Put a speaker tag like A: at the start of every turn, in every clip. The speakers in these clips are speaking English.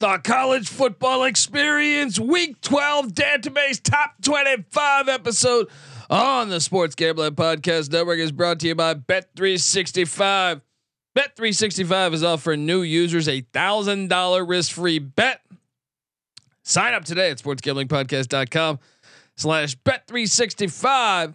A: The college football experience, week 12 Dantabase top 25 episode on the Sports Gambling Podcast Network is brought to you by Bet365. Bet365 is offering new users a thousand dollar risk free bet. Sign up today at sportsgamblingpodcast.com slash bet365.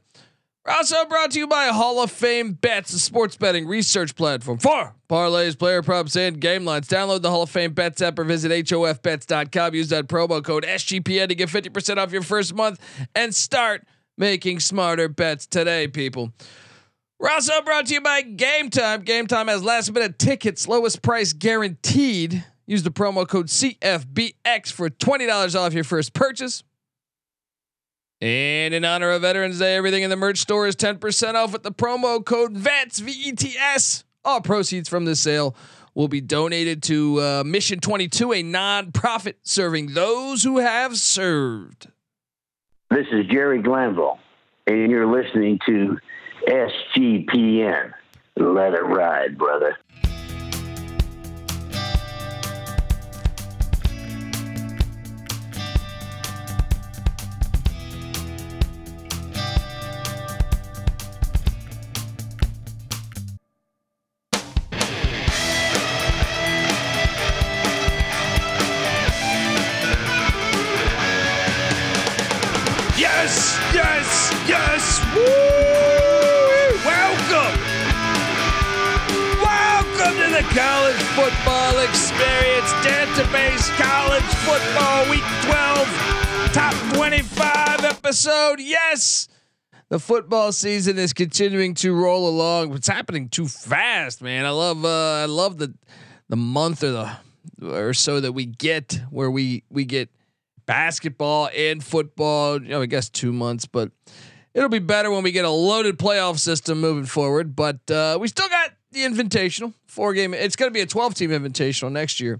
A: Also brought to you by Hall of Fame Bets, a sports betting research platform for parlays, player props, and game lines. Download the Hall of Fame Bets app or visit HOFBets.com. Use that promo code SGPN to get 50% off your first month and start making smarter bets today, people. We're also brought to you by Gametime. Game Time has last minute tickets, lowest price guaranteed. Use the promo code CFBX for $20 off your first purchase. And in honor of Veterans Day, everything in the merch store is 10% off with the promo code VETS, V E T S. All proceeds from this sale will be donated to uh, Mission 22, a nonprofit serving those who have served.
B: This is Jerry Glanville, and you're listening to SGPN. Let it ride, brother.
A: Football experience Dantabase college football week 12 top 25 episode. Yes. The football season is continuing to roll along. It's happening too fast, man. I love uh I love the the month or the or so that we get where we we get basketball and football. You know, I guess two months, but it'll be better when we get a loaded playoff system moving forward. But uh, we still got the invitational four game. It's going to be a 12 team invitational next year,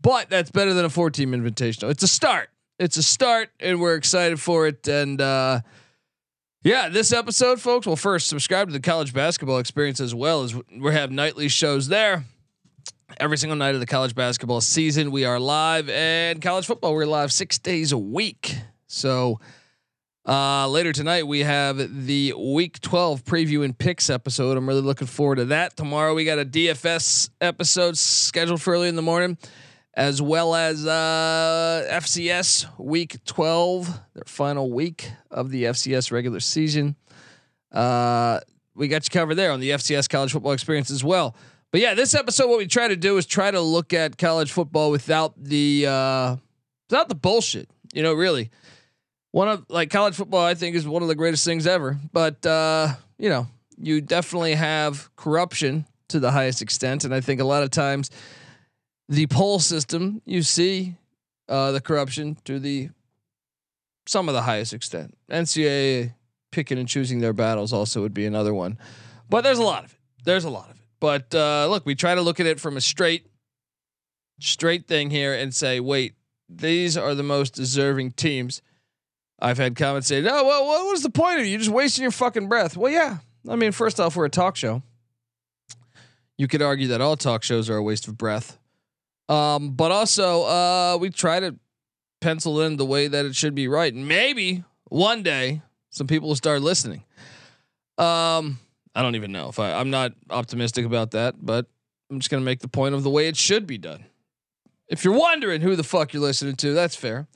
A: but that's better than a four team invitational. It's a start. It's a start, and we're excited for it. And uh, yeah, this episode, folks. Well, first subscribe to the college basketball experience as well as we have nightly shows there every single night of the college basketball season. We are live and college football. We're live six days a week. So uh, later tonight we have the week 12 preview and picks episode. I'm really looking forward to that. Tomorrow we got a DFS episode scheduled for early in the morning, as well as uh, FCS week 12, their final week of the FCS regular season. Uh, we got you covered there on the FCS college football experience as well. But yeah, this episode, what we try to do is try to look at college football without the uh, without the bullshit. You know, really, one of like college football, I think is one of the greatest things ever. But uh, you know, you definitely have corruption to the highest extent, and I think a lot of times the poll system you see uh, the corruption to the some of the highest extent. NCAA picking and choosing their battles also would be another one, but there's a lot of it. There's a lot of it. But uh, look, we try to look at it from a straight, straight thing here and say, wait, these are the most deserving teams. I've had comments say, "No, well, what was the point of? You just wasting your fucking breath." Well, yeah. I mean, first off, we're a talk show. You could argue that all talk shows are a waste of breath. Um, but also, uh, we try to pencil in the way that it should be right. Maybe one day some people will start listening. Um, I don't even know if I, I'm not optimistic about that, but I'm just gonna make the point of the way it should be done. If you're wondering who the fuck you're listening to, that's fair.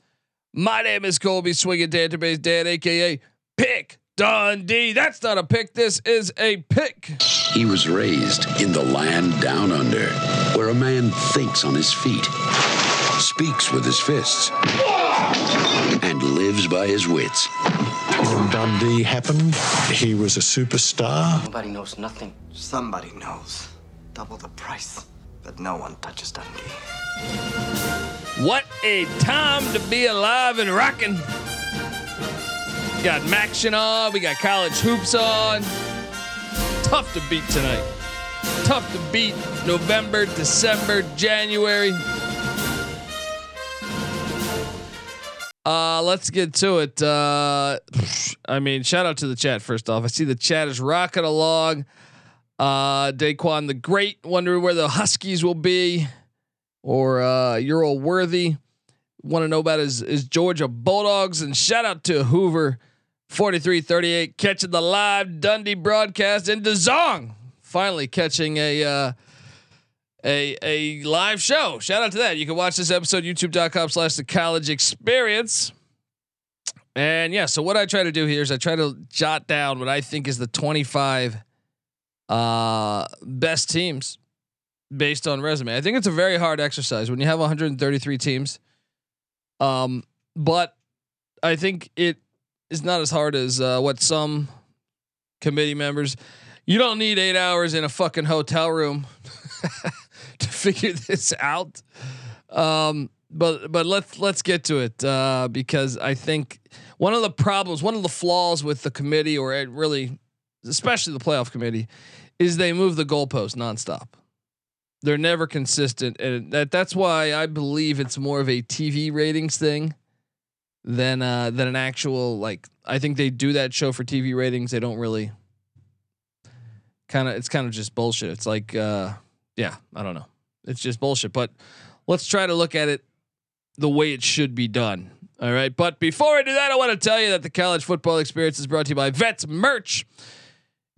A: My name is Colby Swinging Database Dan, aka Pick Dundee. That's not a pick. This is a pick.
C: He was raised in the land down under, where a man thinks on his feet, speaks with his fists, and lives by his wits.
D: When Dundee happened, he was a superstar.
E: Nobody knows nothing.
F: Somebody knows. Double the price. But no one touches Dundee.
A: What a time to be alive and rocking. Got MACtion on, we got college hoops on. Tough to beat tonight. Tough to beat November, December, January. Uh, let's get to it. Uh, I mean, shout out to the chat first off. I see the chat is rocking along. Uh, Daquan the Great, wondering where the Huskies will be. Or uh, Earl Worthy. Want to know about is, is Georgia Bulldogs and shout out to Hoover 4338 catching the live Dundee broadcast in DeZong. Finally catching a uh, a a live show. Shout out to that. You can watch this episode youtube.com slash the college experience. And yeah, so what I try to do here is I try to jot down what I think is the 25 uh, best teams based on resume. I think it's a very hard exercise when you have 133 teams. Um, but I think it is not as hard as uh, what some committee members. You don't need eight hours in a fucking hotel room to figure this out. Um, but but let's let's get to it uh, because I think one of the problems, one of the flaws with the committee, or really, especially the playoff committee, is they move the goalpost nonstop. They're never consistent, and that that's why I believe it's more of a TV ratings thing than uh, than an actual like. I think they do that show for TV ratings. They don't really kind of. It's kind of just bullshit. It's like, uh, yeah, I don't know. It's just bullshit. But let's try to look at it the way it should be done. All right. But before I do that, I want to tell you that the college football experience is brought to you by Vets Merch.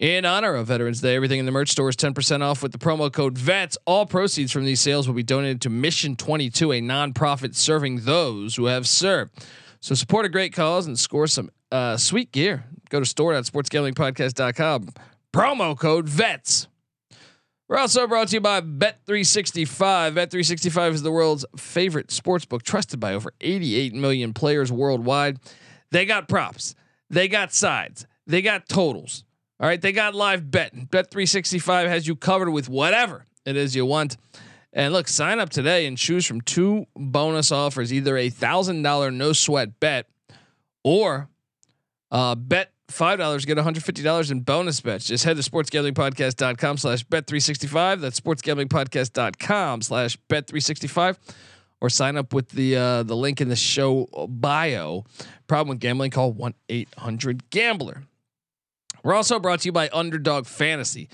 A: In honor of Veterans Day, everything in the merch store is 10% off with the promo code VETS. All proceeds from these sales will be donated to Mission 22, a nonprofit serving those who have served. So support a great cause and score some uh, sweet gear. Go to store.sportsgamblingpodcast.com. Promo code VETS. We're also brought to you by Bet365. Bet365 is the world's favorite sports book, trusted by over 88 million players worldwide. They got props, they got sides, they got totals. All right, they got live betting. Bet365 has you covered with whatever it is you want. And look, sign up today and choose from two bonus offers: either a thousand dollar no sweat bet, or uh, bet five dollars get one hundred fifty dollars in bonus bets. Just head to sportsgamblingpodcast.com slash bet three sixty five. That's sportsgamblingpodcast.com slash bet three sixty five. Or sign up with the uh, the link in the show bio. Problem with gambling? Call one eight hundred gambler. We're also brought to you by Underdog Fantasy.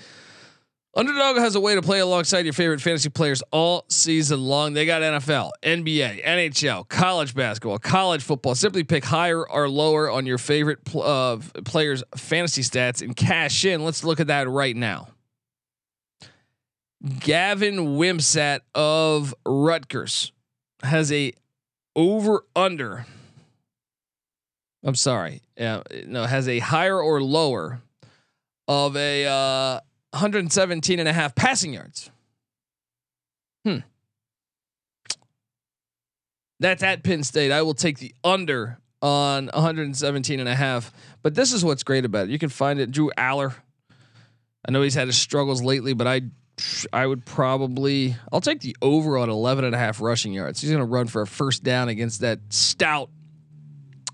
A: Underdog has a way to play alongside your favorite fantasy players all season long. They got NFL, NBA, NHL, college basketball, college football. Simply pick higher or lower on your favorite pl- uh, players' fantasy stats and cash in. Let's look at that right now. Gavin Wimsatt of Rutgers has a over under. I'm sorry. Yeah, no, has a higher or lower of a uh, 117 and a half passing yards. Hmm. That's at Penn State. I will take the under on 117 and a half. But this is what's great about it. You can find it. Drew Allar. I know he's had his struggles lately, but I I would probably I'll take the over on 11 and a half rushing yards. He's going to run for a first down against that stout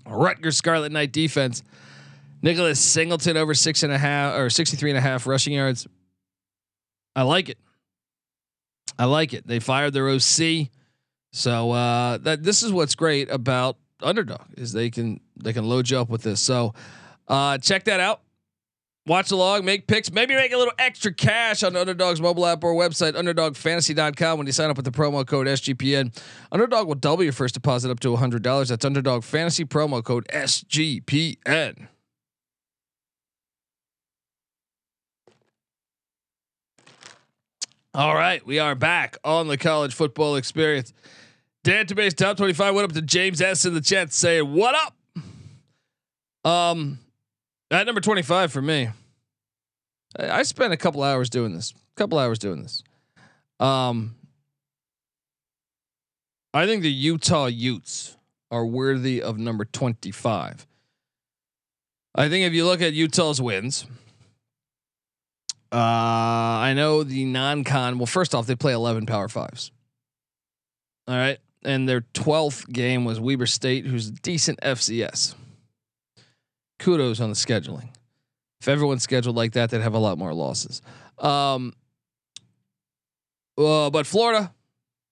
A: Rutgers Scarlet Knight defense. Nicholas Singleton over six and a half or 63 and a half rushing yards. I like it. I like it. They fired their OC. So uh, that this is what's great about underdog is they can they can load you up with this. So uh, check that out. Watch along, make picks, maybe make a little extra cash on Underdog's mobile app or website, underdogfantasy.com. When you sign up with the promo code SGPN, Underdog will double your first deposit up to $100. That's Underdog Fantasy promo code SGPN. All right, we are back on the college football experience. Dantabase top 25 went up to James S in the chat saying, What up? Um, at number 25 for me. I, spent a couple hours doing this. A couple hours doing this. Um, I think the Utah Utes are worthy of number 25. I think if you look at Utah's wins, uh, I know the non-con. Well, first off, they play 11 Power Fives. All right, and their 12th game was Weber State, who's a decent FCS. Kudos on the scheduling. If everyone's scheduled like that, they'd have a lot more losses. Um, uh, but Florida,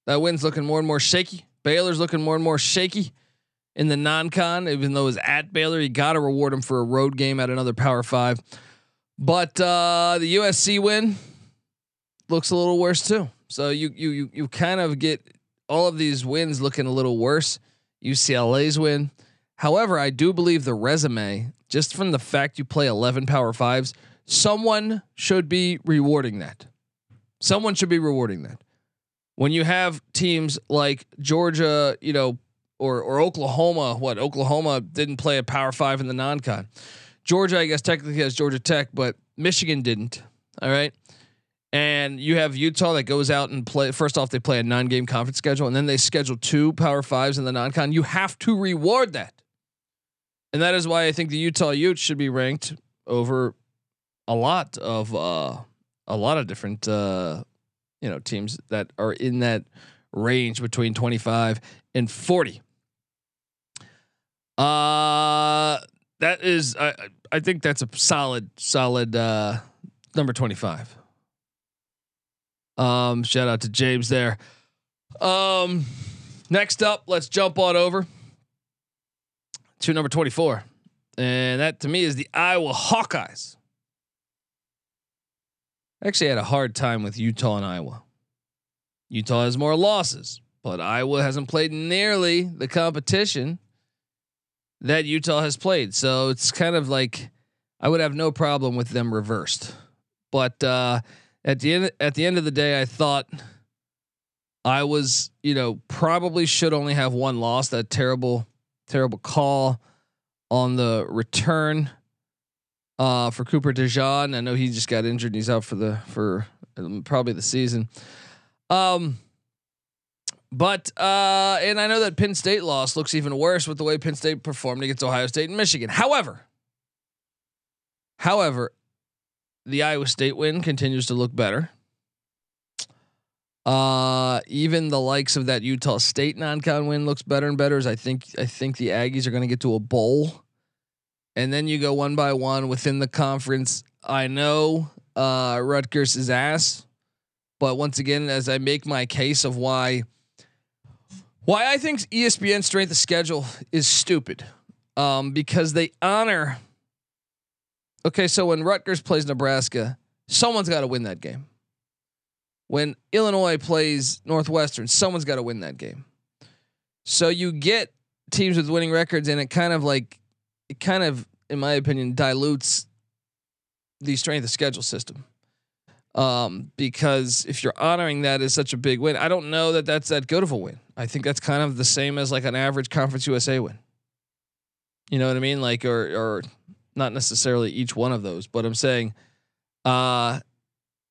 A: that win's looking more and more shaky. Baylor's looking more and more shaky in the non-con. Even though it's at Baylor, you got to reward him for a road game at another Power Five. But uh, the USC win looks a little worse too. So you you you you kind of get all of these wins looking a little worse. UCLA's win. However, I do believe the resume, just from the fact you play 11 Power Fives, someone should be rewarding that. Someone should be rewarding that. When you have teams like Georgia, you know, or or Oklahoma, what Oklahoma didn't play a Power Five in the non-con. Georgia, I guess technically has Georgia Tech, but Michigan didn't. All right. And you have Utah that goes out and play. First off, they play a nine-game conference schedule, and then they schedule two Power Fives in the non-con. You have to reward that, and that is why I think the Utah Utes should be ranked over a lot of uh, a lot of different uh, you know teams that are in that range between 25 and 40. Uh that is I I think that's a solid solid uh number 25. Um shout out to James there. Um next up, let's jump on over to number 24. And that to me is the Iowa Hawkeyes. I actually had a hard time with Utah and Iowa. Utah has more losses, but Iowa hasn't played nearly the competition that Utah has played. So it's kind of like I would have no problem with them reversed. But uh, at the end at the end of the day, I thought I was, you know, probably should only have one loss. That terrible, terrible call on the return uh, for Cooper DeJean. I know he just got injured and he's out for the for um, probably the season. Um, but uh, and I know that Penn State loss looks even worse with the way Penn State performed against Ohio State and Michigan. However, however, the Iowa State win continues to look better. Uh, even the likes of that Utah State non-con win looks better and better. As I think, I think the Aggies are going to get to a bowl, and then you go one by one within the conference. I know uh, Rutgers is ass, but once again, as I make my case of why why I think ESPN strength of schedule is stupid, um, because they honor. Okay, so when Rutgers plays Nebraska, someone's got to win that game. When Illinois plays Northwestern, someone's got to win that game. So you get teams with winning records, and it kind of like, it kind of, in my opinion, dilutes the strength of schedule system. Um, because if you're honoring that as such a big win, I don't know that that's that good of a win. I think that's kind of the same as like an average Conference USA win. You know what I mean? Like, or or not necessarily each one of those, but I'm saying, uh,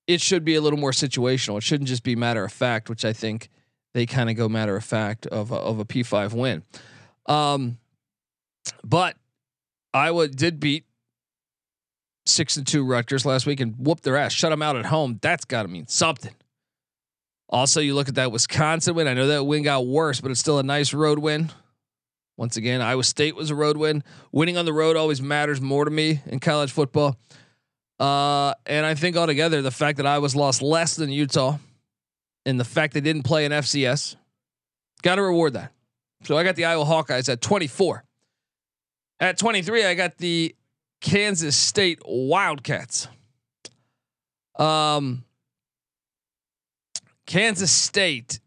A: it should be a little more situational. It shouldn't just be matter of fact, which I think they kind of go matter of fact of a, of a P5 win. Um, but Iowa did beat six and two Rutgers last week and whooped their ass, shut them out at home. That's got to mean something. Also, you look at that Wisconsin win. I know that win got worse, but it's still a nice road win. Once again, Iowa State was a road win. Winning on the road always matters more to me in college football. Uh, and I think altogether, the fact that I was lost less than Utah and the fact they didn't play an FCS, got to reward that. So I got the Iowa Hawkeyes at 24. At 23, I got the Kansas State Wildcats. Um, Kansas State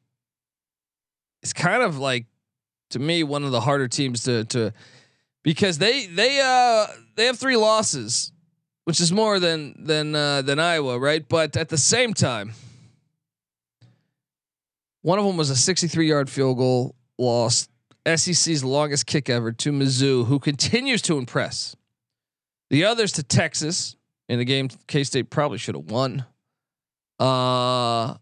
A: is kind of like to me one of the harder teams to to because they they uh they have three losses, which is more than than uh, than Iowa, right? But at the same time, one of them was a 63 yard field goal loss. SEC's longest kick ever to Mizzou, who continues to impress. The others to Texas in the game K State probably should have won. Uh,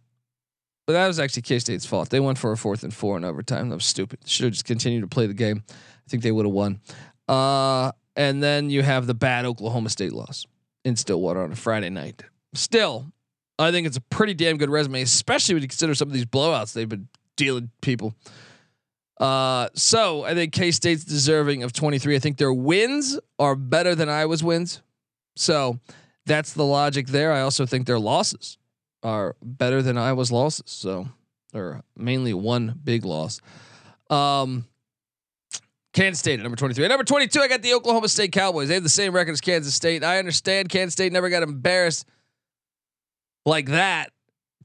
A: but that was actually K State's fault. They went for a fourth and four in overtime. That was stupid. Should have just continued to play the game. I think they would have won. Uh, and then you have the bad Oklahoma State loss in Stillwater on a Friday night. Still, I think it's a pretty damn good resume, especially when you consider some of these blowouts they've been dealing people. Uh, so I think K State's deserving of 23. I think their wins are better than Iowa's wins. So that's the logic there. I also think their losses are better than Iowa's losses. So, or mainly one big loss. Um, Kansas State at number 23. At number 22, I got the Oklahoma State Cowboys. They have the same record as Kansas State. I understand Kansas State never got embarrassed like that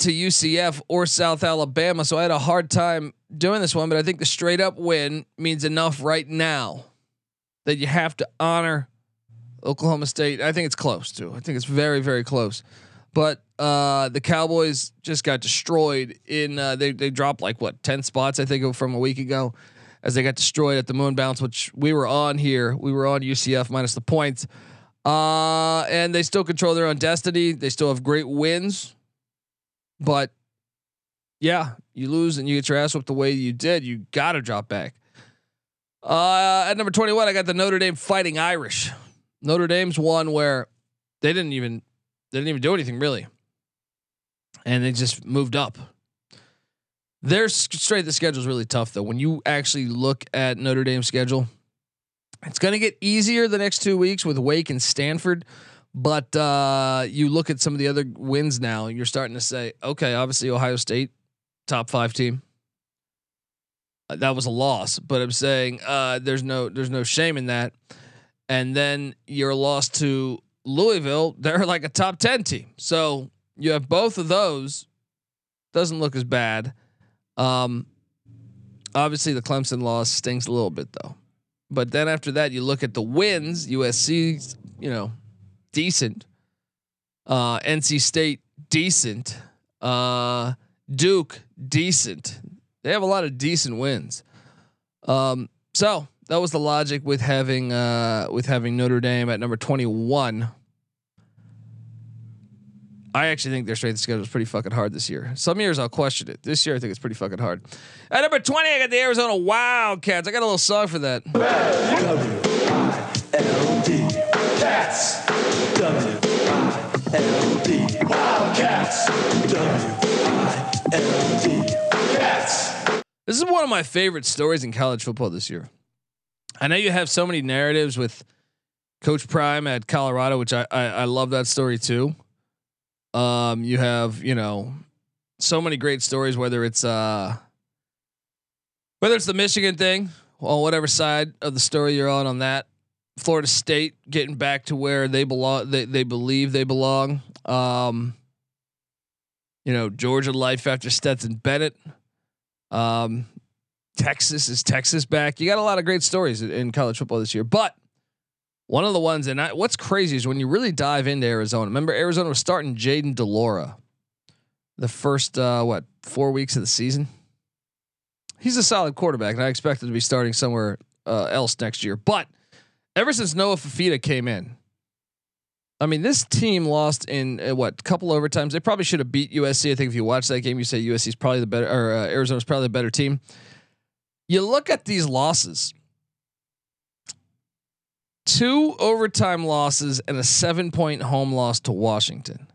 A: to UCF or South Alabama, so I had a hard time doing this one. But I think the straight up win means enough right now that you have to honor Oklahoma State. I think it's close too. I think it's very very close. But uh, the Cowboys just got destroyed in. Uh, they they dropped like what ten spots I think from a week ago, as they got destroyed at the Moon Bounce, which we were on here. We were on UCF minus the points, uh, and they still control their own destiny. They still have great wins, but yeah, you lose and you get your ass whooped the way you did. You got to drop back. Uh, at number twenty one, I got the Notre Dame Fighting Irish. Notre Dame's one where they didn't even they didn't even do anything really, and they just moved up. Their straight the schedule is really tough though. When you actually look at Notre Dame's schedule, it's going to get easier the next two weeks with Wake and Stanford. But uh, you look at some of the other wins now, and you're starting to say, okay, obviously Ohio State, top five team. Uh, that was a loss, but I'm saying uh, there's no there's no shame in that. And then you're lost to Louisville, they're like a top 10 team. So you have both of those. Doesn't look as bad. Um, obviously, the Clemson loss stings a little bit, though. But then after that, you look at the wins. USC, you know, decent. Uh, NC State, decent. Uh, Duke, decent. They have a lot of decent wins. Um, so that was the logic with having uh, with having Notre Dame at number twenty one. I actually think their strength of schedule is pretty fucking hard this year. Some years I'll question it. This year I think it's pretty fucking hard. At number twenty, I got the Arizona Wildcats. I got a little song for that. W-I-L-D Cats. W-I-L-D Wildcats. W-I-L-D Cats. This is one of my favorite stories in college football this year. I know you have so many narratives with Coach Prime at Colorado, which I, I, I love that story too. Um, you have you know so many great stories, whether it's uh whether it's the Michigan thing, on whatever side of the story you're on on that. Florida State getting back to where they belong, they they believe they belong. Um, you know Georgia life after Stetson Bennett. Um, Texas is Texas back. You got a lot of great stories in college football this year, but one of the ones, and I, what's crazy is when you really dive into Arizona. Remember, Arizona was starting Jayden de Laura the first uh, what four weeks of the season. He's a solid quarterback, and I expect him to be starting somewhere uh, else next year. But ever since Noah Fifita came in, I mean, this team lost in uh, what couple overtimes. They probably should have beat USC. I think if you watch that game, you say USC is probably the better, or uh, Arizona's probably the better team you look at these losses two overtime losses and a seven point home loss to Washington.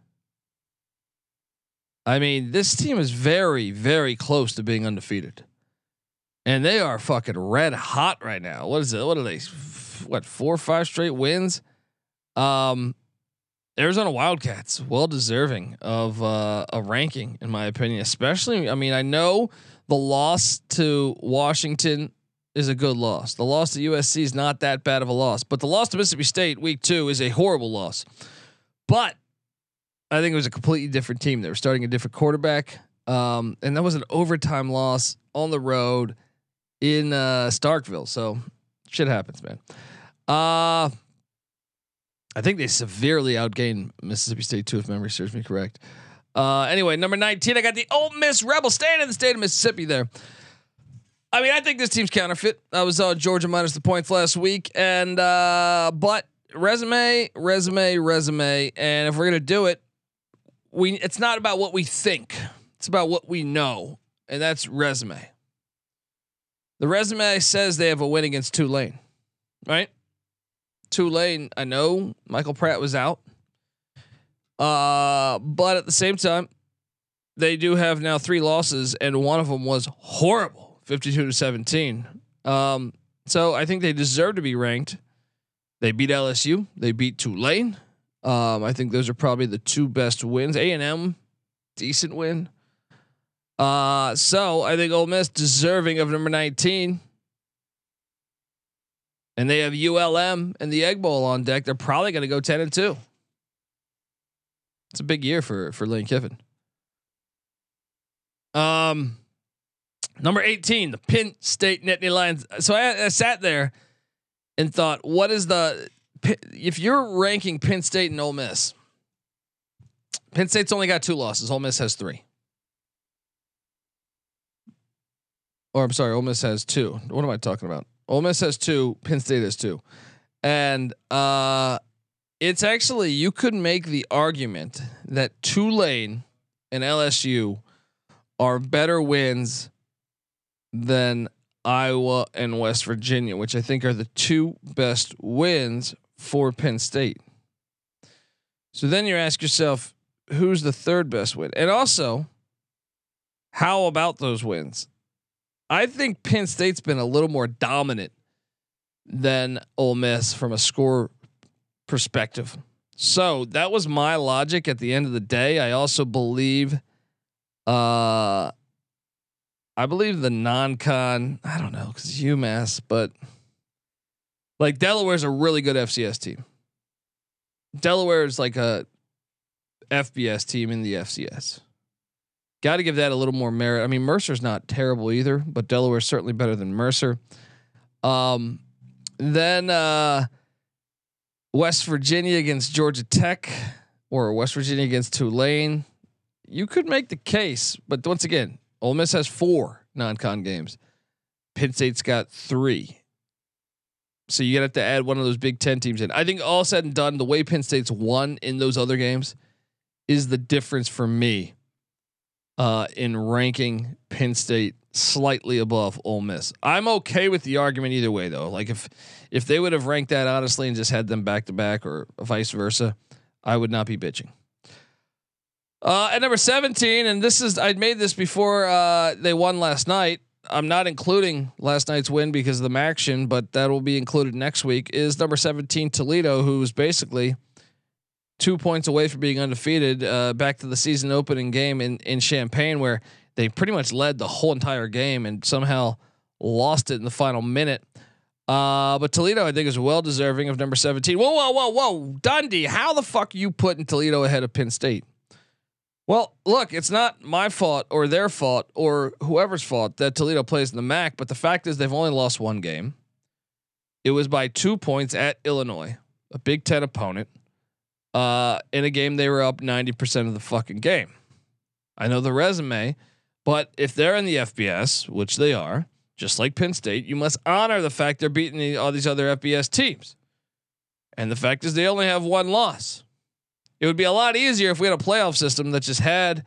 A: I mean, this team is very, very close to being undefeated. And they are fucking red hot right now. What is it? What are they? What, four or five straight wins? Um, Arizona Wildcats, well deserving of uh, a ranking, in my opinion. Especially, I mean, I know the loss to Washington is a good loss. The loss to USC is not that bad of a loss, but the loss to Mississippi State week two is a horrible loss. But I think it was a completely different team. They were starting a different quarterback, um, and that was an overtime loss on the road in uh, Starkville. So shit happens, man. Uh, I think they severely outgained Mississippi State too, if memory serves me correct. Uh, anyway, number 19, I got the Ole Miss Rebels staying in the state of Mississippi there. I mean, I think this team's counterfeit. I was on Georgia minus the points last week, and uh, but resume, resume, resume, and if we're gonna do it, we it's not about what we think; it's about what we know, and that's resume. The resume says they have a win against Tulane, right? Tulane, I know Michael Pratt was out. Uh, but at the same time, they do have now three losses, and one of them was horrible, fifty-two to seventeen. Um, so I think they deserve to be ranked. They beat LSU. They beat Tulane. Um, I think those are probably the two best wins. A and M, decent win. Uh, so I think Ole Miss deserving of number nineteen. And they have ULM and the Egg Bowl on deck. They're probably going to go ten and two. It's a big year for for Lane Kiffin. Um, number 18, the Penn State Nittany Lions. So I, I sat there and thought, what is the if you're ranking Penn State and Ole Miss? Penn State's only got two losses. Ole Miss has three. Or I'm sorry, Ole Miss has two. What am I talking about? Ole Miss has two. Penn State has two, and uh, it's actually you could make the argument that Tulane and LSU are better wins than Iowa and West Virginia, which I think are the two best wins for Penn State. So then you ask yourself, who's the third best win? And also, how about those wins? I think Penn State's been a little more dominant than Ole Miss from a score perspective. So that was my logic at the end of the day. I also believe uh I believe the non-con, I don't know, because UMass, but like Delaware's a really good FCS team. Delaware is like a FBS team in the FCS. Got to give that a little more merit. I mean, Mercer's not terrible either, but Delaware's certainly better than Mercer. Um, then uh, West Virginia against Georgia Tech or West Virginia against Tulane. You could make the case, but once again, Ole Miss has four non-con games. Penn State's got three. So you have to add one of those Big Ten teams in. I think all said and done, the way Penn State's won in those other games is the difference for me uh, in ranking Penn State slightly above Ole Miss. I'm okay with the argument either way, though. Like if if they would have ranked that honestly and just had them back to back or vice versa, I would not be bitching. Uh, at number 17, and this is I'd made this before uh, they won last night. I'm not including last night's win because of the action, but that will be included next week. Is number 17 Toledo, who's basically two points away from being undefeated. Uh, back to the season opening game in in Champaign, where they pretty much led the whole entire game and somehow lost it in the final minute. Uh, but Toledo, I think, is well deserving of number 17. Whoa, whoa, whoa, whoa, Dundee, how the fuck are you putting Toledo ahead of Penn State? Well, look, it's not my fault or their fault or whoever's fault that Toledo plays in the MAC, but the fact is they've only lost one game. It was by two points at Illinois, a Big Ten opponent, uh, in a game they were up 90% of the fucking game. I know the resume, but if they're in the FBS, which they are, just like Penn State, you must honor the fact they're beating the, all these other FBS teams. And the fact is they only have one loss. It would be a lot easier if we had a playoff system that just had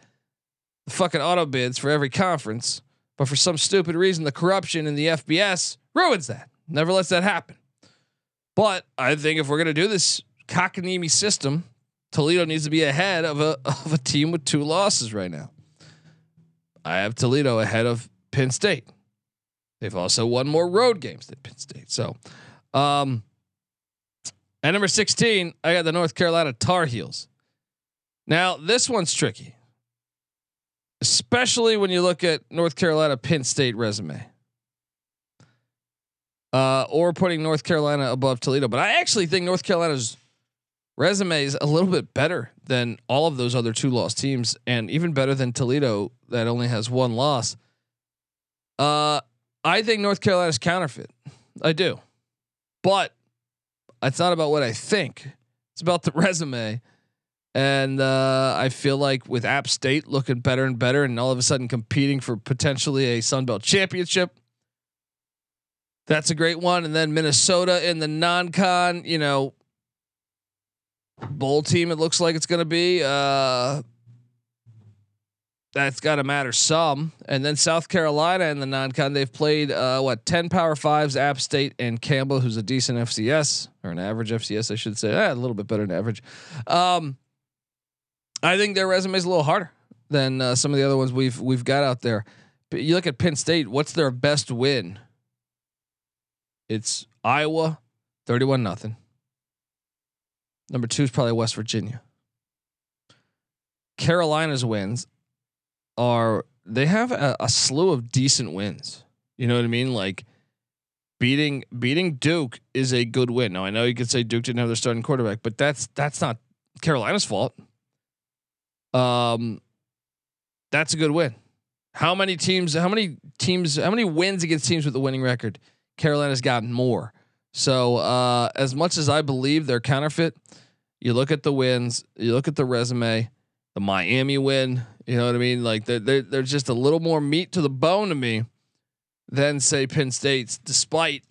A: the fucking auto bids for every conference. But for some stupid reason, the corruption in the FBS ruins that. Never lets that happen. But I think if we're gonna do this cockamamie system, Toledo needs to be ahead of a of a team with two losses right now. I have Toledo ahead of Penn State. They've also won more road games than Penn State. So, um, at number 16, I got the North Carolina Tar Heels. Now, this one's tricky, especially when you look at North Carolina Penn State resume. Uh, or putting North Carolina above Toledo. But I actually think North Carolina's resume is a little bit better than all of those other two lost teams, and even better than Toledo that only has one loss. Uh, I think North Carolina's counterfeit. I do, but it's not about what I think. It's about the resume. And uh, I feel like with App State looking better and better, and all of a sudden competing for potentially a Sun Belt championship, that's a great one. And then Minnesota in the non-con, you know, bowl team. It looks like it's going to be. Uh, that's got to matter some. And then South Carolina in the non-con, they've played uh, what ten Power Fives, App State and Campbell, who's a decent FCS or an average FCS, I should say, eh, a little bit better than average. Um, I think their resume is a little harder than uh, some of the other ones we've we've got out there. But you look at Penn State, what's their best win? It's Iowa, thirty-one nothing. Number two is probably West Virginia. Carolina's wins are they have a, a, slew of decent wins. You know what I mean? Like beating beating Duke is a good win. Now I know you could say Duke didn't have their starting quarterback, but that's that's not Carolina's fault. Um, that's a good win. How many teams? How many teams? How many wins against teams with a winning record? Carolina's gotten more. So uh, as much as I believe they're counterfeit, you look at the wins, you look at the resume, the Miami win. You know what I mean? Like they're, they're, just a little more meat to the bone to me than say Penn State's. Despite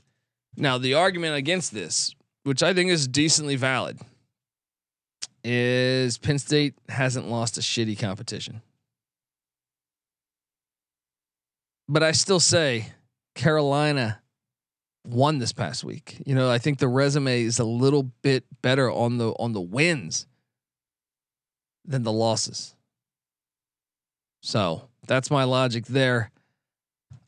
A: now the argument against this, which I think is decently valid, is Penn State hasn't lost a shitty competition. But I still say Carolina won this past week. You know, I think the resume is a little bit better on the on the wins than the losses. So that's my logic there.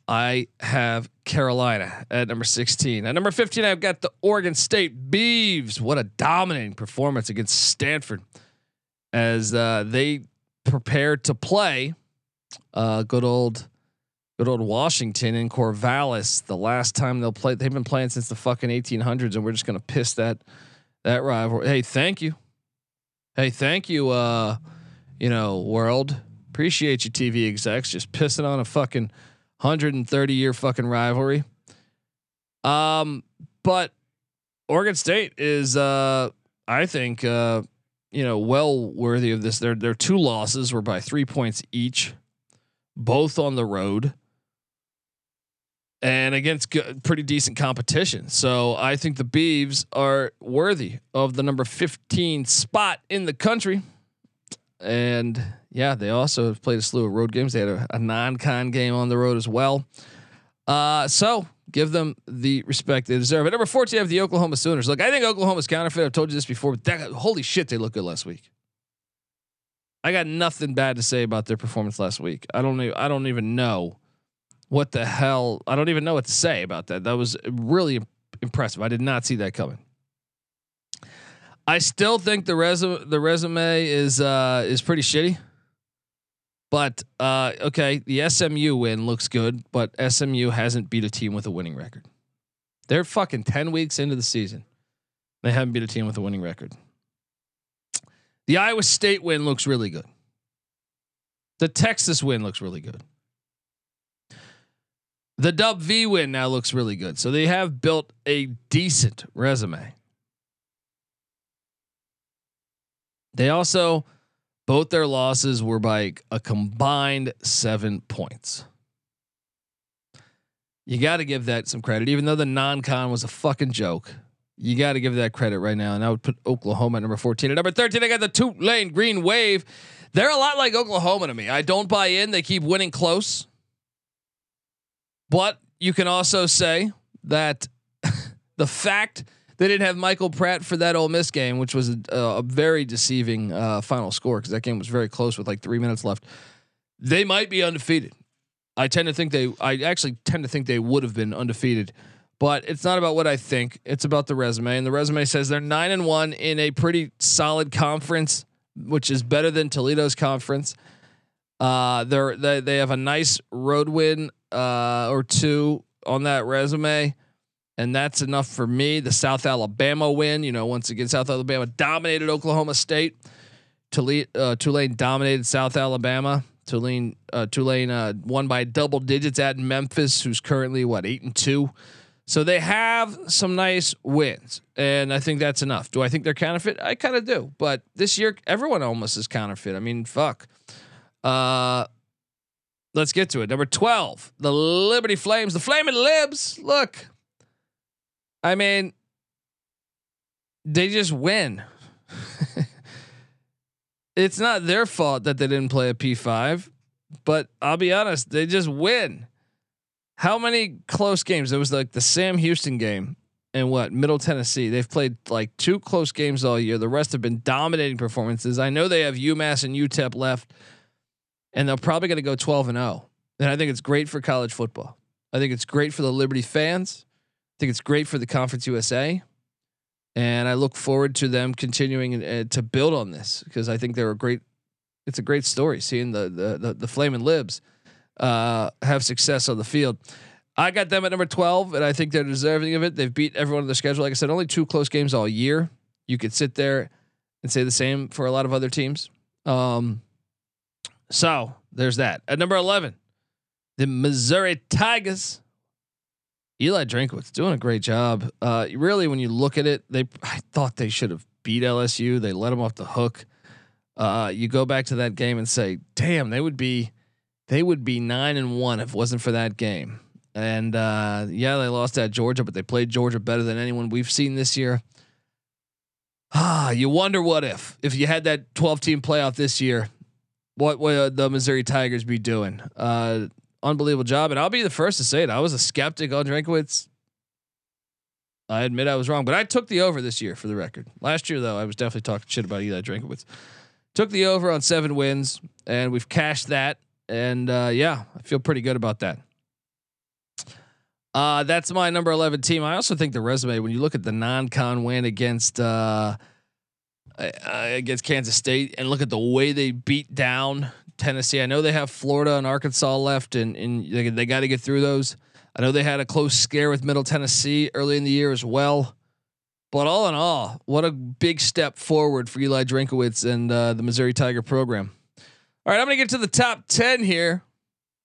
A: I have Carolina at number 16. At number 15, I've got the Oregon State Beavs. What a dominating performance against Stanford as uh, they prepare to play uh, good old good old Washington in Corvallis. The last time they'll play, they've been playing since the fucking 1800s, and we're just gonna piss that that rival. Hey, thank you. Hey, thank you. Uh, you know, world appreciate you, TV execs, just pissing on a fucking 130 year fucking rivalry. Um, but Oregon State is, uh, I think, uh, you know, well worthy of this. Their their two losses were by three points each, both on the road and against good, pretty decent competition. So I think the Beavs are worthy of the number 15 spot in the country. And yeah, they also played a slew of road games. They had a, a non-con game on the road as well. Uh, so give them the respect they deserve. At number 14, I have the Oklahoma Sooners. Look, I think Oklahoma's counterfeit. I've told you this before, but that, holy shit, they look good last week. I got nothing bad to say about their performance last week. I don't even, I don't even know what the hell? I don't even know what to say about that. That was really impressive. I did not see that coming. I still think the resume the resume is uh, is pretty shitty. But uh, okay, the SMU win looks good, but SMU hasn't beat a team with a winning record. They're fucking 10 weeks into the season. They haven't beat a team with a winning record. The Iowa State win looks really good. The Texas win looks really good. The Dub V win now looks really good. So they have built a decent resume. They also, both their losses were by a combined seven points. You got to give that some credit, even though the non con was a fucking joke. You got to give that credit right now. And I would put Oklahoma at number 14. At number 13, I got the Tulane Green Wave. They're a lot like Oklahoma to me. I don't buy in. They keep winning close. But you can also say that the fact they didn't have Michael Pratt for that Ole Miss game, which was a, a very deceiving uh, final score because that game was very close with like three minutes left. They might be undefeated. I tend to think they. I actually tend to think they would have been undefeated, but it's not about what I think. It's about the resume, and the resume says they're nine and one in a pretty solid conference, which is better than Toledo's conference. Uh, they're they they have a nice road win uh, or two on that resume, and that's enough for me. The South Alabama win, you know, once again, South Alabama dominated Oklahoma State. Tulane, uh, Tulane dominated South Alabama. Tulane, uh, Tulane uh, won by double digits at Memphis, who's currently what eight and two. So they have some nice wins, and I think that's enough. Do I think they're counterfeit? I kind of do, but this year everyone almost is counterfeit. I mean, fuck. Uh, let's get to it. Number 12, the Liberty Flames, the Flaming Libs. Look, I mean, they just win. it's not their fault that they didn't play a P5, but I'll be honest, they just win. How many close games? It was like the Sam Houston game and what Middle Tennessee. They've played like two close games all year. The rest have been dominating performances. I know they have UMass and UTEP left and they're probably going to go 12 and 0. And I think it's great for college football. I think it's great for the Liberty fans. I think it's great for the Conference USA. And I look forward to them continuing uh, to build on this because I think they're a great. It's a great story seeing the the the, the Flaming Libs uh, have success on the field. I got them at number twelve, and I think they're deserving of it. They've beat everyone on the schedule. Like I said, only two close games all year. You could sit there and say the same for a lot of other teams. Um, so there's that. At number 11, the Missouri Tigers. Eli Drinkwitz doing a great job. Uh, really, when you look at it, they I thought they should have beat LSU. They let them off the hook. Uh, you go back to that game and say, "Damn, they would be, they would be nine and one if it wasn't for that game." And uh, yeah, they lost at Georgia, but they played Georgia better than anyone we've seen this year. Ah, you wonder what if if you had that 12 team playoff this year, what would the Missouri Tigers be doing? Uh, unbelievable job, and I'll be the first to say it. I was a skeptic on Drinkwitz. I admit I was wrong, but I took the over this year for the record. Last year though, I was definitely talking shit about Eli Drinkwitz. Took the over on seven wins, and we've cashed that. And uh, yeah, I feel pretty good about that. Uh, that's my number 11 team. I also think the resume, when you look at the non-con win against uh, against Kansas State and look at the way they beat down Tennessee. I know they have Florida and Arkansas left, and, and they, they got to get through those. I know they had a close scare with Middle Tennessee early in the year as well. But all in all, what a big step forward for Eli Drinkwitz and uh, the Missouri Tiger program. All right, I'm going to get to the top 10 here.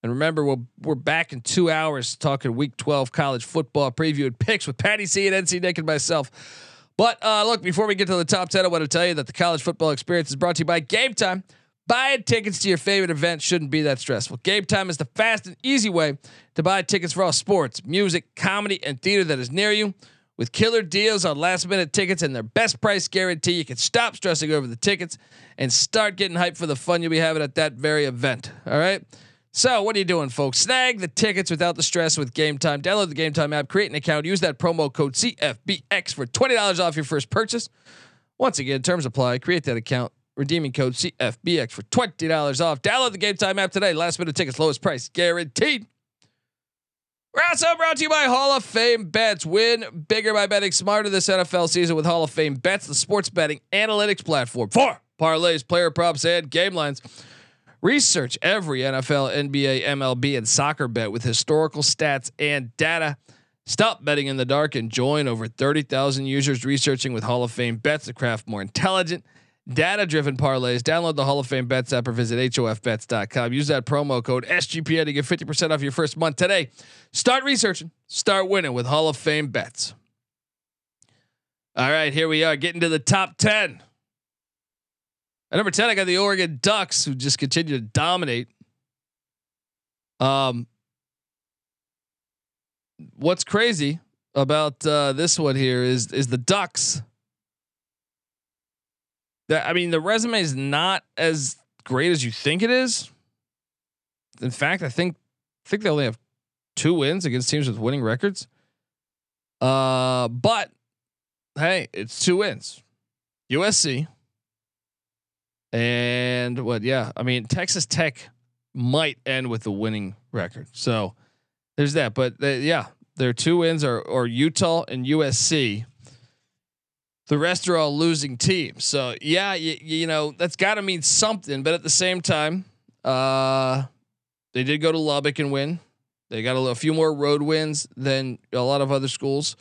A: And remember, we're, we're back in two hours talking week 12 college football preview and picks with Patty C and NC Nick and myself. But uh, look, before we get to the top 10, I want to tell you that the college football experience is brought to you by Gametime. Buying tickets to your favorite event shouldn't be that stressful. Gametime is the fast and easy way to buy tickets for all sports, music, comedy, and theater that is near you. With killer deals on last minute tickets and their best price guarantee, you can stop stressing over the tickets and start getting hyped for the fun you'll be having at that very event. All right? So, what are you doing, folks? Snag the tickets without the stress with Gametime. Download the Gametime app, create an account, use that promo code CFBX for $20 off your first purchase. Once again, terms apply. Create that account, redeeming code CFBX for $20 off. Download the Gametime app today. Last minute tickets, lowest price guaranteed. We're also brought to you by Hall of Fame Bets. Win bigger by betting smarter this NFL season with Hall of Fame Bets, the sports betting analytics platform for parlays, player props, and game lines. Research every NFL, NBA, MLB, and soccer bet with historical stats and data. Stop betting in the dark and join over 30,000 users researching with Hall of Fame bets to craft more intelligent, data driven parlays. Download the Hall of Fame bets app or visit HOFBets.com. Use that promo code SGPN to get 50% off your first month today. Start researching, start winning with Hall of Fame bets. All right, here we are getting to the top 10. At number 10, I got the Oregon Ducks who just continue to dominate. Um, what's crazy about uh, this one here is is the Ducks. That I mean, the resume is not as great as you think it is. In fact, I think I think they only have two wins against teams with winning records. Uh, but hey, it's two wins. USC, and what? Yeah, I mean Texas Tech might end with a winning record. So there's that. But they, yeah, their two wins are or Utah and USC. The rest are all losing teams. So yeah, you, you know that's got to mean something. But at the same time, uh, they did go to Lubbock and win. They got a, a few more road wins than a lot of other schools.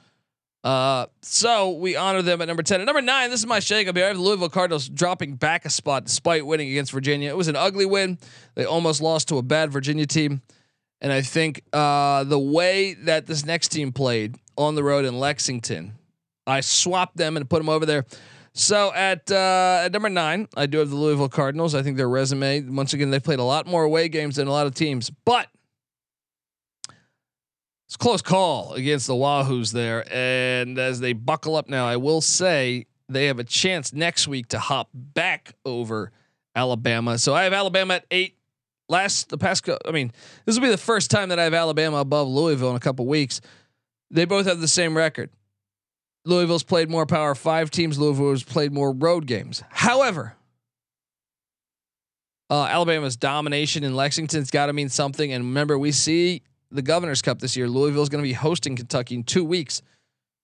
A: Uh, so we honor them at number 10. At number nine, this is my shake up here. I have the Louisville Cardinals dropping back a spot despite winning against Virginia. It was an ugly win. They almost lost to a bad Virginia team. And I think uh, the way that this next team played on the road in Lexington, I swapped them and put them over there. So at uh, at number nine, I do have the Louisville Cardinals. I think their resume, once again, they played a lot more away games than a lot of teams, but it's close call against the Wahoos there. And as they buckle up now, I will say they have a chance next week to hop back over Alabama. So I have Alabama at eight. Last the past, I mean, this will be the first time that I have Alabama above Louisville in a couple weeks. They both have the same record. Louisville's played more Power Five teams. Louisville's played more road games. However, uh, Alabama's domination in Lexington's got to mean something. And remember, we see the Governor's Cup this year. Louisville's going to be hosting Kentucky in two weeks.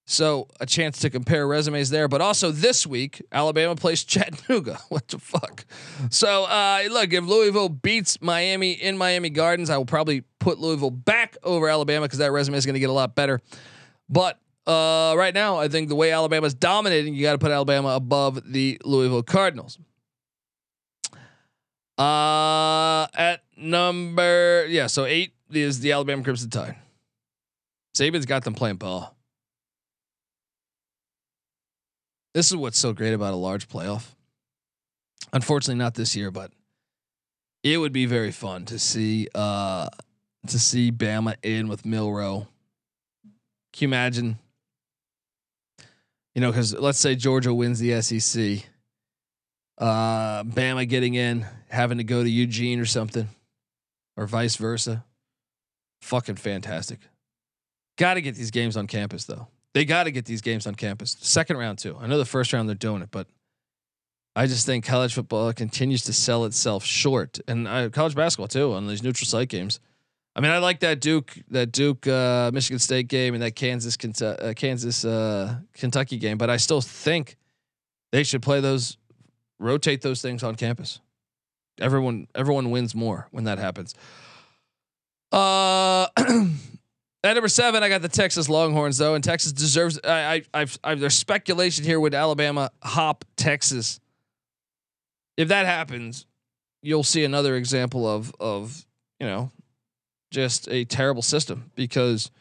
A: So a chance to compare resumes there, but also this week Alabama plays Chattanooga. What the fuck? So uh, look, if Louisville beats Miami in Miami Gardens, I will probably put Louisville back over Alabama because that resume is going to get a lot better. But uh, right now, I think the way Alabama's dominating, you got to put Alabama above the Louisville Cardinals. Uh, at number yeah, so eight is the Alabama Crimson Tide. Saban's got them playing ball. This is what's so great about a large playoff. Unfortunately, not this year, but it would be very fun to see uh to see Bama in with Milroe. Can you imagine? You know, because let's say Georgia wins the SEC, uh, Bama getting in, having to go to Eugene or something, or vice versa. Fucking fantastic. Got to get these games on campus though. They got to get these games on campus. Second round too. I know the first round they're doing it, but I just think college football continues to sell itself short, and uh, college basketball too on these neutral site games. I mean, I like that Duke, that Duke, uh, Michigan State game, and that Kansas, uh, Kansas, uh, Kentucky game, but I still think they should play those, rotate those things on campus. Everyone, everyone wins more when that happens. Uh, at number seven, I got the Texas Longhorns though, and Texas deserves. I, I, I've, I've there's speculation here with Alabama hop Texas. If that happens, you'll see another example of of you know just a terrible system because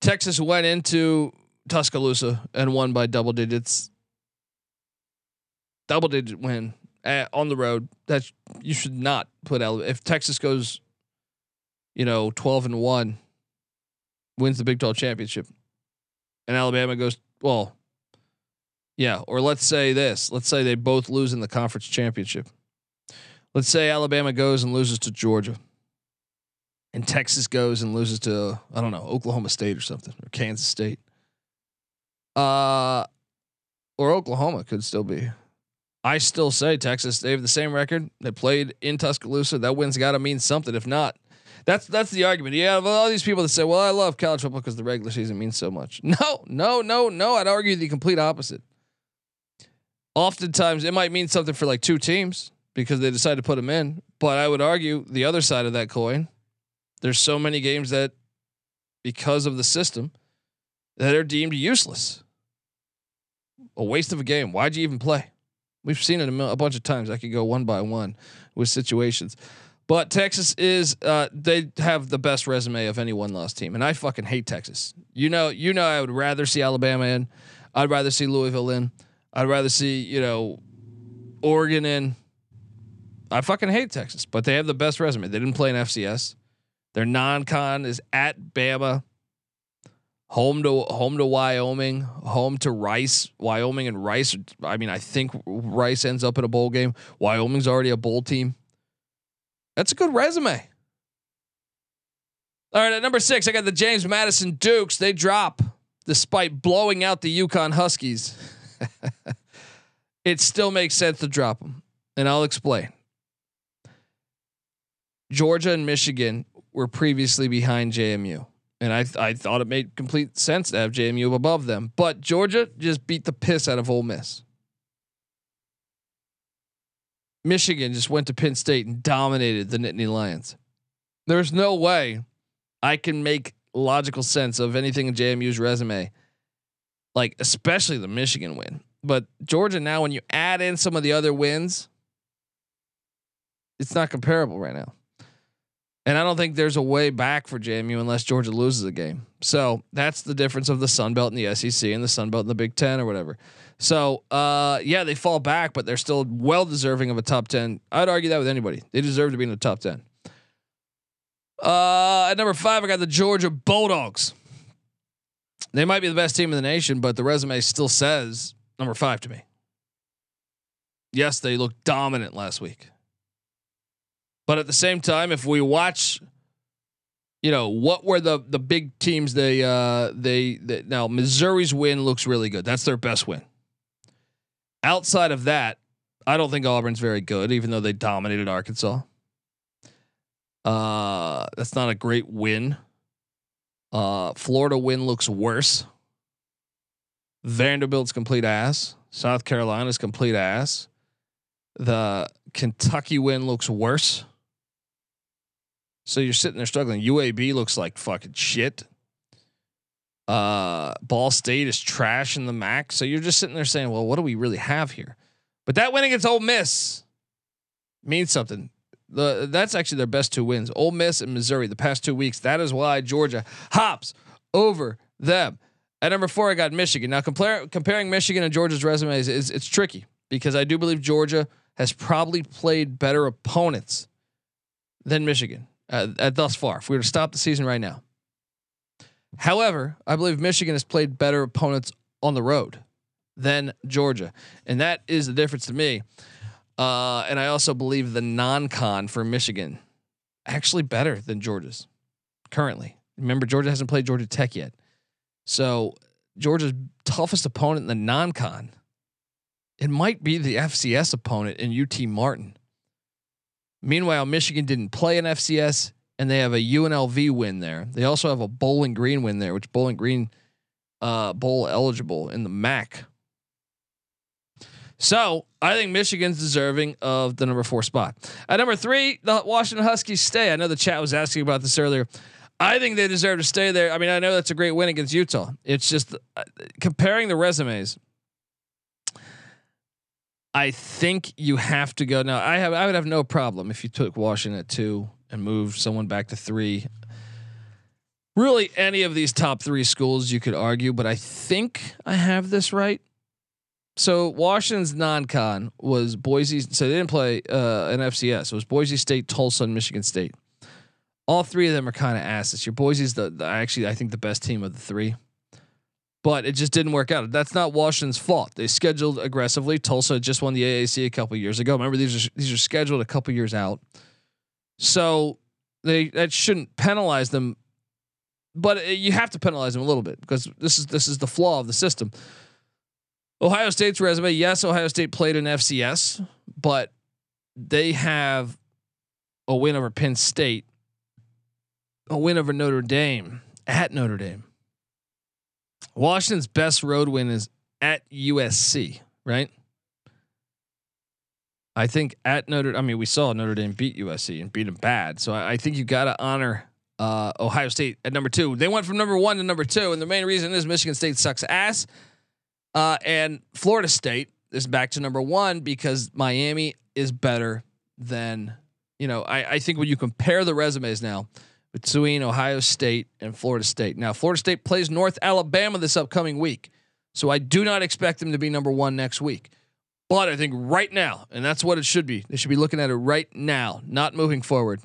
A: Texas went into Tuscaloosa and won by double digits. Double digit win at, on the road. That you should not put out. If Texas goes, you know, twelve and one, wins the Big Twelve championship, and Alabama goes well. Yeah, or let's say this. Let's say they both lose in the conference championship. Let's say Alabama goes and loses to Georgia and Texas goes and loses to I don't know Oklahoma State or something or Kansas State, uh, or Oklahoma could still be. I still say Texas. They have the same record. They played in Tuscaloosa. That win's got to mean something. If not, that's that's the argument. Yeah, all these people that say, "Well, I love college football because the regular season means so much." No, no, no, no. I'd argue the complete opposite. Oftentimes, it might mean something for like two teams because they decide to put them in. But I would argue the other side of that coin there's so many games that, because of the system, that are deemed useless. A waste of a game. Why'd you even play? We've seen it a, a bunch of times. I could go one by one with situations. But Texas is uh, they have the best resume of any one loss team, and I fucking hate Texas. You know, you know, I would rather see Alabama in. I'd rather see Louisville in. I'd rather see you know Oregon in. I fucking hate Texas, but they have the best resume. They didn't play in FCS. Their non-con is at Bama, home to home to Wyoming, home to Rice. Wyoming and Rice. I mean, I think Rice ends up in a bowl game. Wyoming's already a bowl team. That's a good resume. All right, at number six, I got the James Madison Dukes. They drop despite blowing out the UConn Huskies. it still makes sense to drop them, and I'll explain. Georgia and Michigan were previously behind JMU. And I I thought it made complete sense to have JMU above them. But Georgia just beat the piss out of Ole Miss. Michigan just went to Penn State and dominated the Nittany Lions. There's no way I can make logical sense of anything in JMU's resume, like especially the Michigan win. But Georgia now, when you add in some of the other wins, it's not comparable right now. And I don't think there's a way back for JMU unless Georgia loses a game. So that's the difference of the Sun Belt and the SEC and the Sun Belt and the Big Ten or whatever. So uh, yeah, they fall back, but they're still well deserving of a top ten. I'd argue that with anybody. They deserve to be in the top ten. Uh, at number five, I got the Georgia Bulldogs. They might be the best team in the nation, but the resume still says number five to me. Yes, they looked dominant last week. But at the same time, if we watch, you know, what were the the big teams they uh they, they now Missouri's win looks really good. That's their best win. Outside of that, I don't think Auburn's very good, even though they dominated Arkansas. Uh, that's not a great win. Uh, Florida win looks worse. Vanderbilt's complete ass. South Carolina's complete ass. The Kentucky win looks worse. So you're sitting there struggling. UAB looks like fucking shit. Uh, Ball State is trash in the MAC. So you're just sitting there saying, well, what do we really have here? But that win against Ole Miss means something. The that's actually their best two wins. Ole Miss and Missouri the past two weeks. That is why Georgia hops over them. At number four, I got Michigan. Now compare, comparing Michigan and Georgia's resumes is it's tricky because I do believe Georgia has probably played better opponents than Michigan uh, at thus far. If we were to stop the season right now. However, I believe Michigan has played better opponents on the road than Georgia, and that is the difference to me. Uh, and I also believe the non-con for Michigan actually better than Georgia's currently. Remember, Georgia hasn't played Georgia Tech yet, so Georgia's toughest opponent in the non-con. It might be the FCS opponent in UT Martin. Meanwhile, Michigan didn't play an FCS and they have a UNLV win there. They also have a Bowling Green win there, which Bowling Green uh, bowl eligible in the MAC. So I think Michigan's deserving of the number four spot. At number three, the Washington Huskies stay. I know the chat was asking about this earlier. I think they deserve to stay there. I mean, I know that's a great win against Utah. It's just uh, comparing the resumes. I think you have to go now. I have I would have no problem if you took Washington at two and moved someone back to three. Really, any of these top three schools you could argue, but I think I have this right. So Washington's non-con was Boise. So they didn't play uh, an FCS. It was Boise State, Tulsa, and Michigan State. All three of them are kind of asses. Your Boise's the, the actually I think the best team of the three but it just didn't work out. That's not Washington's fault. They scheduled aggressively. Tulsa just won the AAC a couple years ago. Remember these are these are scheduled a couple years out, so they that shouldn't penalize them. But uh, you have to penalize them a little bit because this is this is the flaw of the system. Ohio State's resume, yes, Ohio State played in FCS, but they have a win over Penn State, a win over Notre Dame at Notre Dame Washington's best road win is at USC, right? I think at Notre. I mean, we saw Notre Dame beat USC and beat them bad. So I, I think you got to honor uh, Ohio State at number two. They went from number one to number two, and the main reason is Michigan State sucks ass, uh, and Florida State is back to number one because Miami is better than you know. I, I think when you compare the resumes now, between Ohio State and Florida State. Now, Florida State plays North Alabama this upcoming week. So I do not expect them to be number one next week. But I think right now, and that's what it should be, they should be looking at it right now, not moving forward.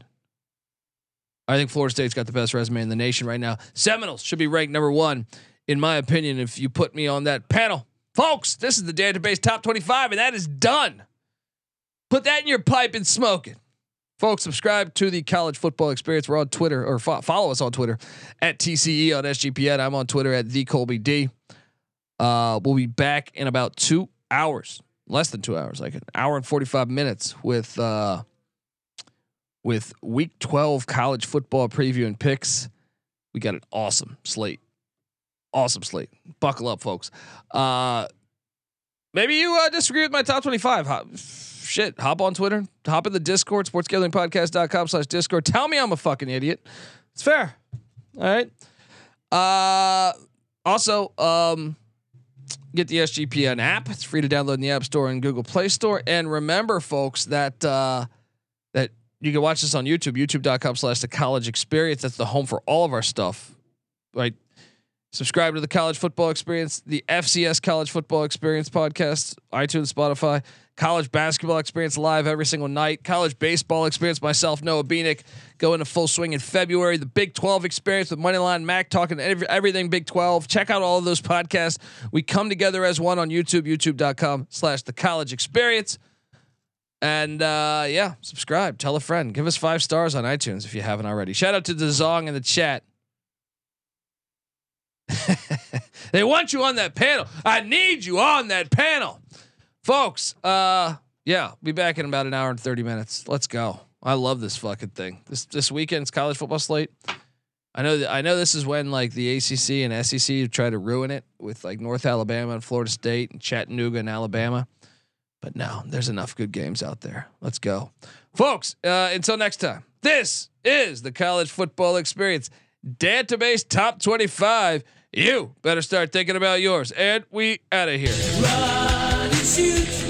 A: I think Florida State's got the best resume in the nation right now. Seminoles should be ranked number one, in my opinion, if you put me on that panel. Folks, this is the Dantabase top 25, and that is done. Put that in your pipe and smoke it. Folks, subscribe to the college football experience. We're on Twitter or fo- follow us on Twitter at TCE on SGPN. I'm on Twitter at the Colby D. Uh, we'll be back in about two hours, less than two hours, like an hour and 45 minutes with, uh, with week 12 college football preview and picks. We got an awesome slate. Awesome slate. Buckle up, folks. Uh, maybe you uh, disagree with my top 25 shit, hop on Twitter, hop in the Discord, sportsgamblingpodcast.com slash Discord. Tell me I'm a fucking idiot. It's fair. All right. Uh, also, um, get the SGPN app. It's free to download in the App Store and Google Play Store. And remember, folks, that uh, that you can watch this on YouTube, youtube.com slash the college experience. That's the home for all of our stuff. Right. Subscribe to the college football experience, the FCS college football experience podcast, iTunes, Spotify college basketball experience live every single night, college baseball experience. Myself, Noah Beanick, go into full swing in February. The Big 12 experience with Moneyline Mac talking every, everything Big 12. Check out all of those podcasts. We come together as one on YouTube, youtube.com slash the college experience. And uh, yeah, subscribe, tell a friend, give us five stars on iTunes if you haven't already. Shout out to the Zong in the chat. they want you on that panel. I need you on that panel folks. Uh, yeah, be back in about an hour and thirty minutes. Let's go. I love this fucking thing. This this weekend's college football slate. I know that I know this is when like the ACC and SEC try to ruin it with like North Alabama and Florida State and Chattanooga and Alabama. But no, there's enough good games out there. Let's go. Folks, uh, until next time. This is the college football experience. Dantabase top 25. You better start thinking about yours. And we out of here
G: shoot.